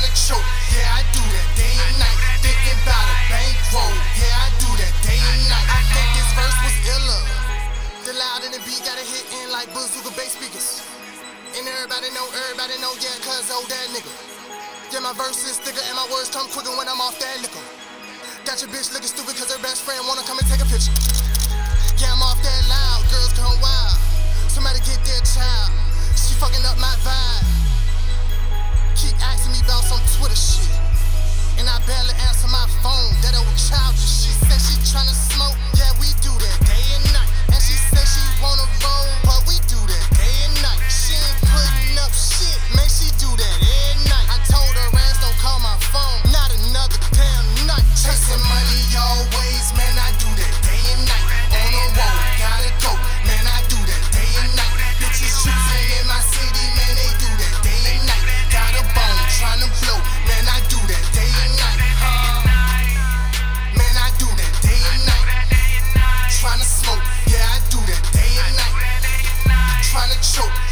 trying to choke. Yeah, I do that day and night. Thinking about a bankroll. Yeah, I do that day and night. I think this verse was iller. The loud and the beat got a hit in like bazooka bass speakers. And everybody know, everybody know, yeah, Cuzzo that nigga. Yeah, my verse is thicker and my words come quicker when I'm off that liquor. Got your bitch looking stupid cause her best friend wanna come and take a picture. Yeah, I'm off that loud, girls come wild. Somebody get that child. She fucking up my vibe. choke.